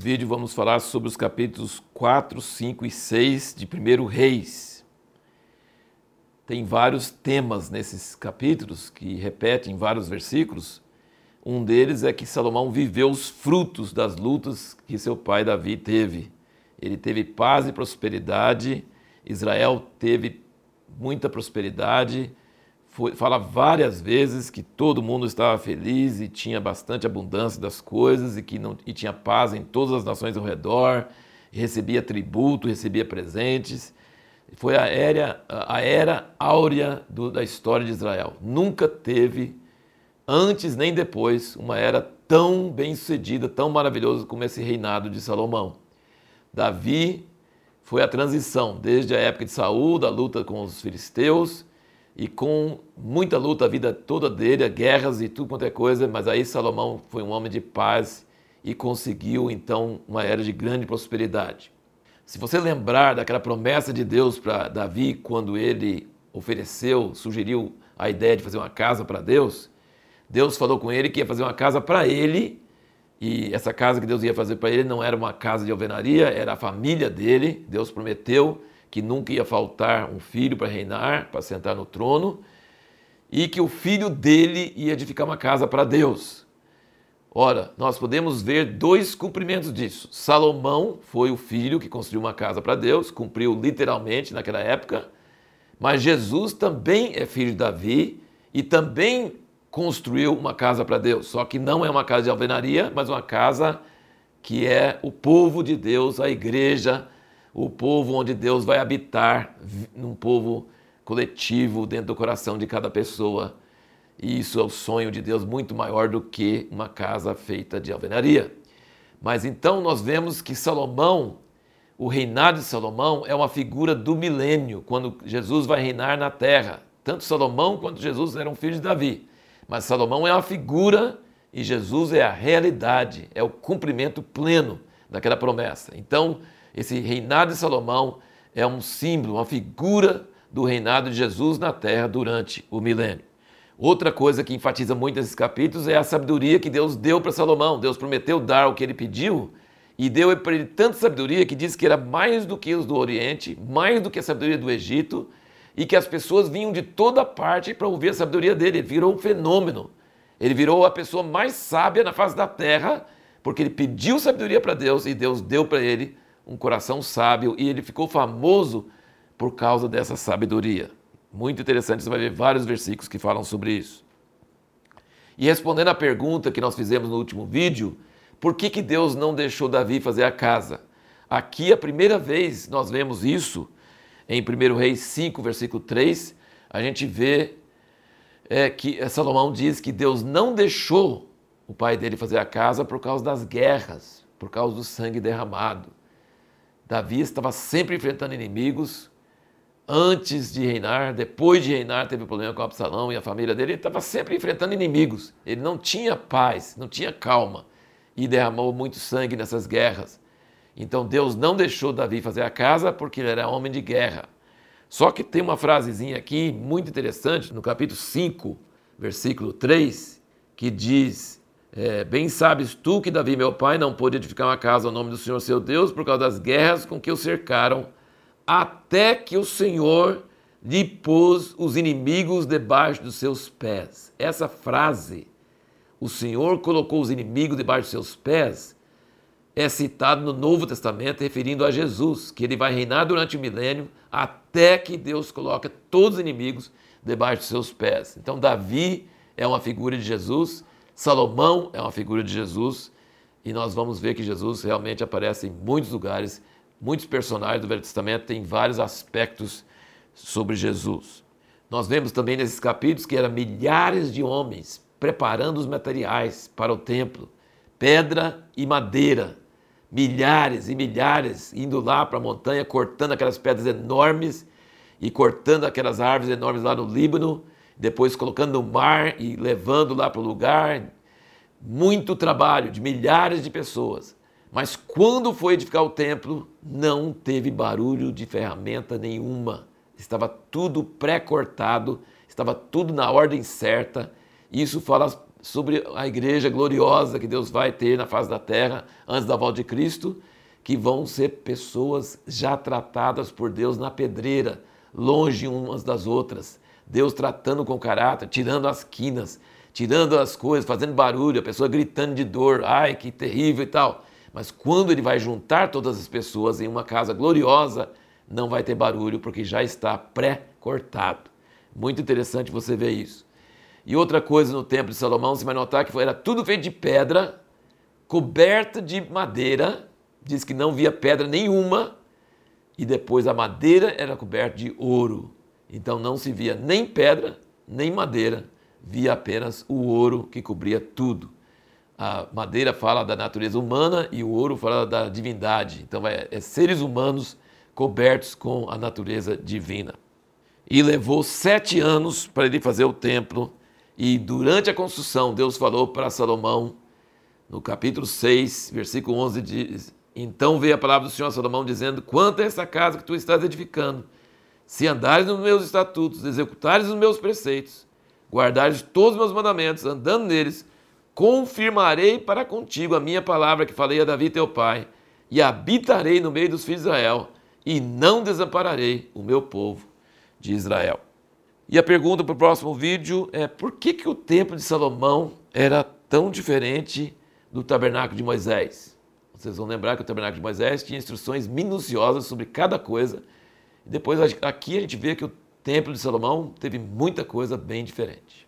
vídeo vamos falar sobre os capítulos 4, 5 e 6 de 1 Reis. Tem vários temas nesses capítulos que repetem vários versículos. Um deles é que Salomão viveu os frutos das lutas que seu pai Davi teve. Ele teve paz e prosperidade, Israel teve muita prosperidade, foi, fala várias vezes que todo mundo estava feliz e tinha bastante abundância das coisas e que não, e tinha paz em todas as nações ao redor, recebia tributo, recebia presentes. Foi a era, a era áurea do, da história de Israel. Nunca teve, antes nem depois, uma era tão bem sucedida, tão maravilhosa como esse reinado de Salomão. Davi foi a transição desde a época de Saul, da luta com os filisteus, e com muita luta a vida toda dele, guerras e tudo quanto é coisa, mas aí Salomão foi um homem de paz e conseguiu então uma era de grande prosperidade. Se você lembrar daquela promessa de Deus para Davi quando ele ofereceu, sugeriu a ideia de fazer uma casa para Deus, Deus falou com ele que ia fazer uma casa para ele, e essa casa que Deus ia fazer para ele não era uma casa de alvenaria, era a família dele. Deus prometeu que nunca ia faltar um filho para reinar, para sentar no trono, e que o filho dele ia edificar uma casa para Deus. Ora, nós podemos ver dois cumprimentos disso. Salomão foi o filho que construiu uma casa para Deus, cumpriu literalmente naquela época, mas Jesus também é filho de Davi e também construiu uma casa para Deus. Só que não é uma casa de alvenaria, mas uma casa que é o povo de Deus, a igreja, o povo onde Deus vai habitar, num povo coletivo dentro do coração de cada pessoa. E isso é o sonho de Deus muito maior do que uma casa feita de alvenaria. Mas então nós vemos que Salomão, o reinado de Salomão é uma figura do milênio, quando Jesus vai reinar na terra. Tanto Salomão quanto Jesus eram filhos de Davi. Mas Salomão é uma figura e Jesus é a realidade, é o cumprimento pleno daquela promessa. Então, esse reinado de Salomão é um símbolo, uma figura do reinado de Jesus na terra durante o milênio. Outra coisa que enfatiza muito esses capítulos é a sabedoria que Deus deu para Salomão. Deus prometeu dar o que ele pediu e deu para ele tanta sabedoria que diz que era mais do que os do Oriente, mais do que a sabedoria do Egito, e que as pessoas vinham de toda parte para ouvir a sabedoria dele. Ele virou um fenômeno. Ele virou a pessoa mais sábia na face da terra, porque ele pediu sabedoria para Deus e Deus deu para ele um coração sábio e ele ficou famoso por causa dessa sabedoria. Muito interessante, você vai ver vários versículos que falam sobre isso. E respondendo à pergunta que nós fizemos no último vídeo, por que, que Deus não deixou Davi fazer a casa? Aqui, a primeira vez nós vemos isso, em 1 Reis 5, versículo 3, a gente vê é, que Salomão diz que Deus não deixou o pai dele fazer a casa por causa das guerras, por causa do sangue derramado. Davi estava sempre enfrentando inimigos. Antes de reinar, depois de reinar, teve problema com Absalão e a família dele. Ele estava sempre enfrentando inimigos. Ele não tinha paz, não tinha calma e derramou muito sangue nessas guerras. Então Deus não deixou Davi fazer a casa porque ele era homem de guerra. Só que tem uma frasezinha aqui muito interessante no capítulo 5, versículo 3, que diz: é, bem sabes tu que Davi, meu pai, não pôde edificar uma casa ao nome do Senhor seu Deus por causa das guerras com que o cercaram, até que o Senhor lhe pôs os inimigos debaixo dos seus pés. Essa frase, o Senhor colocou os inimigos debaixo dos seus pés, é citado no Novo Testamento, referindo a Jesus, que ele vai reinar durante o milênio até que Deus coloque todos os inimigos debaixo dos seus pés. Então, Davi é uma figura de Jesus Salomão é uma figura de Jesus e nós vamos ver que Jesus realmente aparece em muitos lugares, muitos personagens do Velho Testamento têm vários aspectos sobre Jesus. Nós vemos também nesses capítulos que eram milhares de homens preparando os materiais para o templo, pedra e madeira, milhares e milhares indo lá para a montanha, cortando aquelas pedras enormes e cortando aquelas árvores enormes lá no Líbano depois colocando no mar e levando lá para o lugar. Muito trabalho de milhares de pessoas. Mas quando foi edificar o templo, não teve barulho de ferramenta nenhuma. Estava tudo pré-cortado, estava tudo na ordem certa. Isso fala sobre a igreja gloriosa que Deus vai ter na face da terra antes da volta de Cristo, que vão ser pessoas já tratadas por Deus na pedreira, longe umas das outras. Deus tratando com caráter, tirando as quinas, tirando as coisas, fazendo barulho, a pessoa gritando de dor, ai que terrível e tal. Mas quando ele vai juntar todas as pessoas em uma casa gloriosa, não vai ter barulho, porque já está pré-cortado. Muito interessante você ver isso. E outra coisa no templo de Salomão, você vai notar que era tudo feito de pedra, coberto de madeira, diz que não via pedra nenhuma, e depois a madeira era coberta de ouro. Então não se via nem pedra, nem madeira, via apenas o ouro que cobria tudo. A madeira fala da natureza humana e o ouro fala da divindade. Então é, é seres humanos cobertos com a natureza divina. E levou sete anos para ele fazer o templo. E durante a construção, Deus falou para Salomão, no capítulo 6, versículo 11, diz: Então veio a palavra do Senhor a Salomão, dizendo: Quanto a essa casa que tu estás edificando, se andares nos meus estatutos, executares os meus preceitos, guardares todos os meus mandamentos, andando neles, confirmarei para contigo a minha palavra que falei a Davi teu pai, e habitarei no meio dos filhos de Israel, e não desampararei o meu povo de Israel. E a pergunta para o próximo vídeo é por que, que o templo de Salomão era tão diferente do tabernáculo de Moisés? Vocês vão lembrar que o tabernáculo de Moisés tinha instruções minuciosas sobre cada coisa. Depois aqui a gente vê que o templo de Salomão teve muita coisa bem diferente.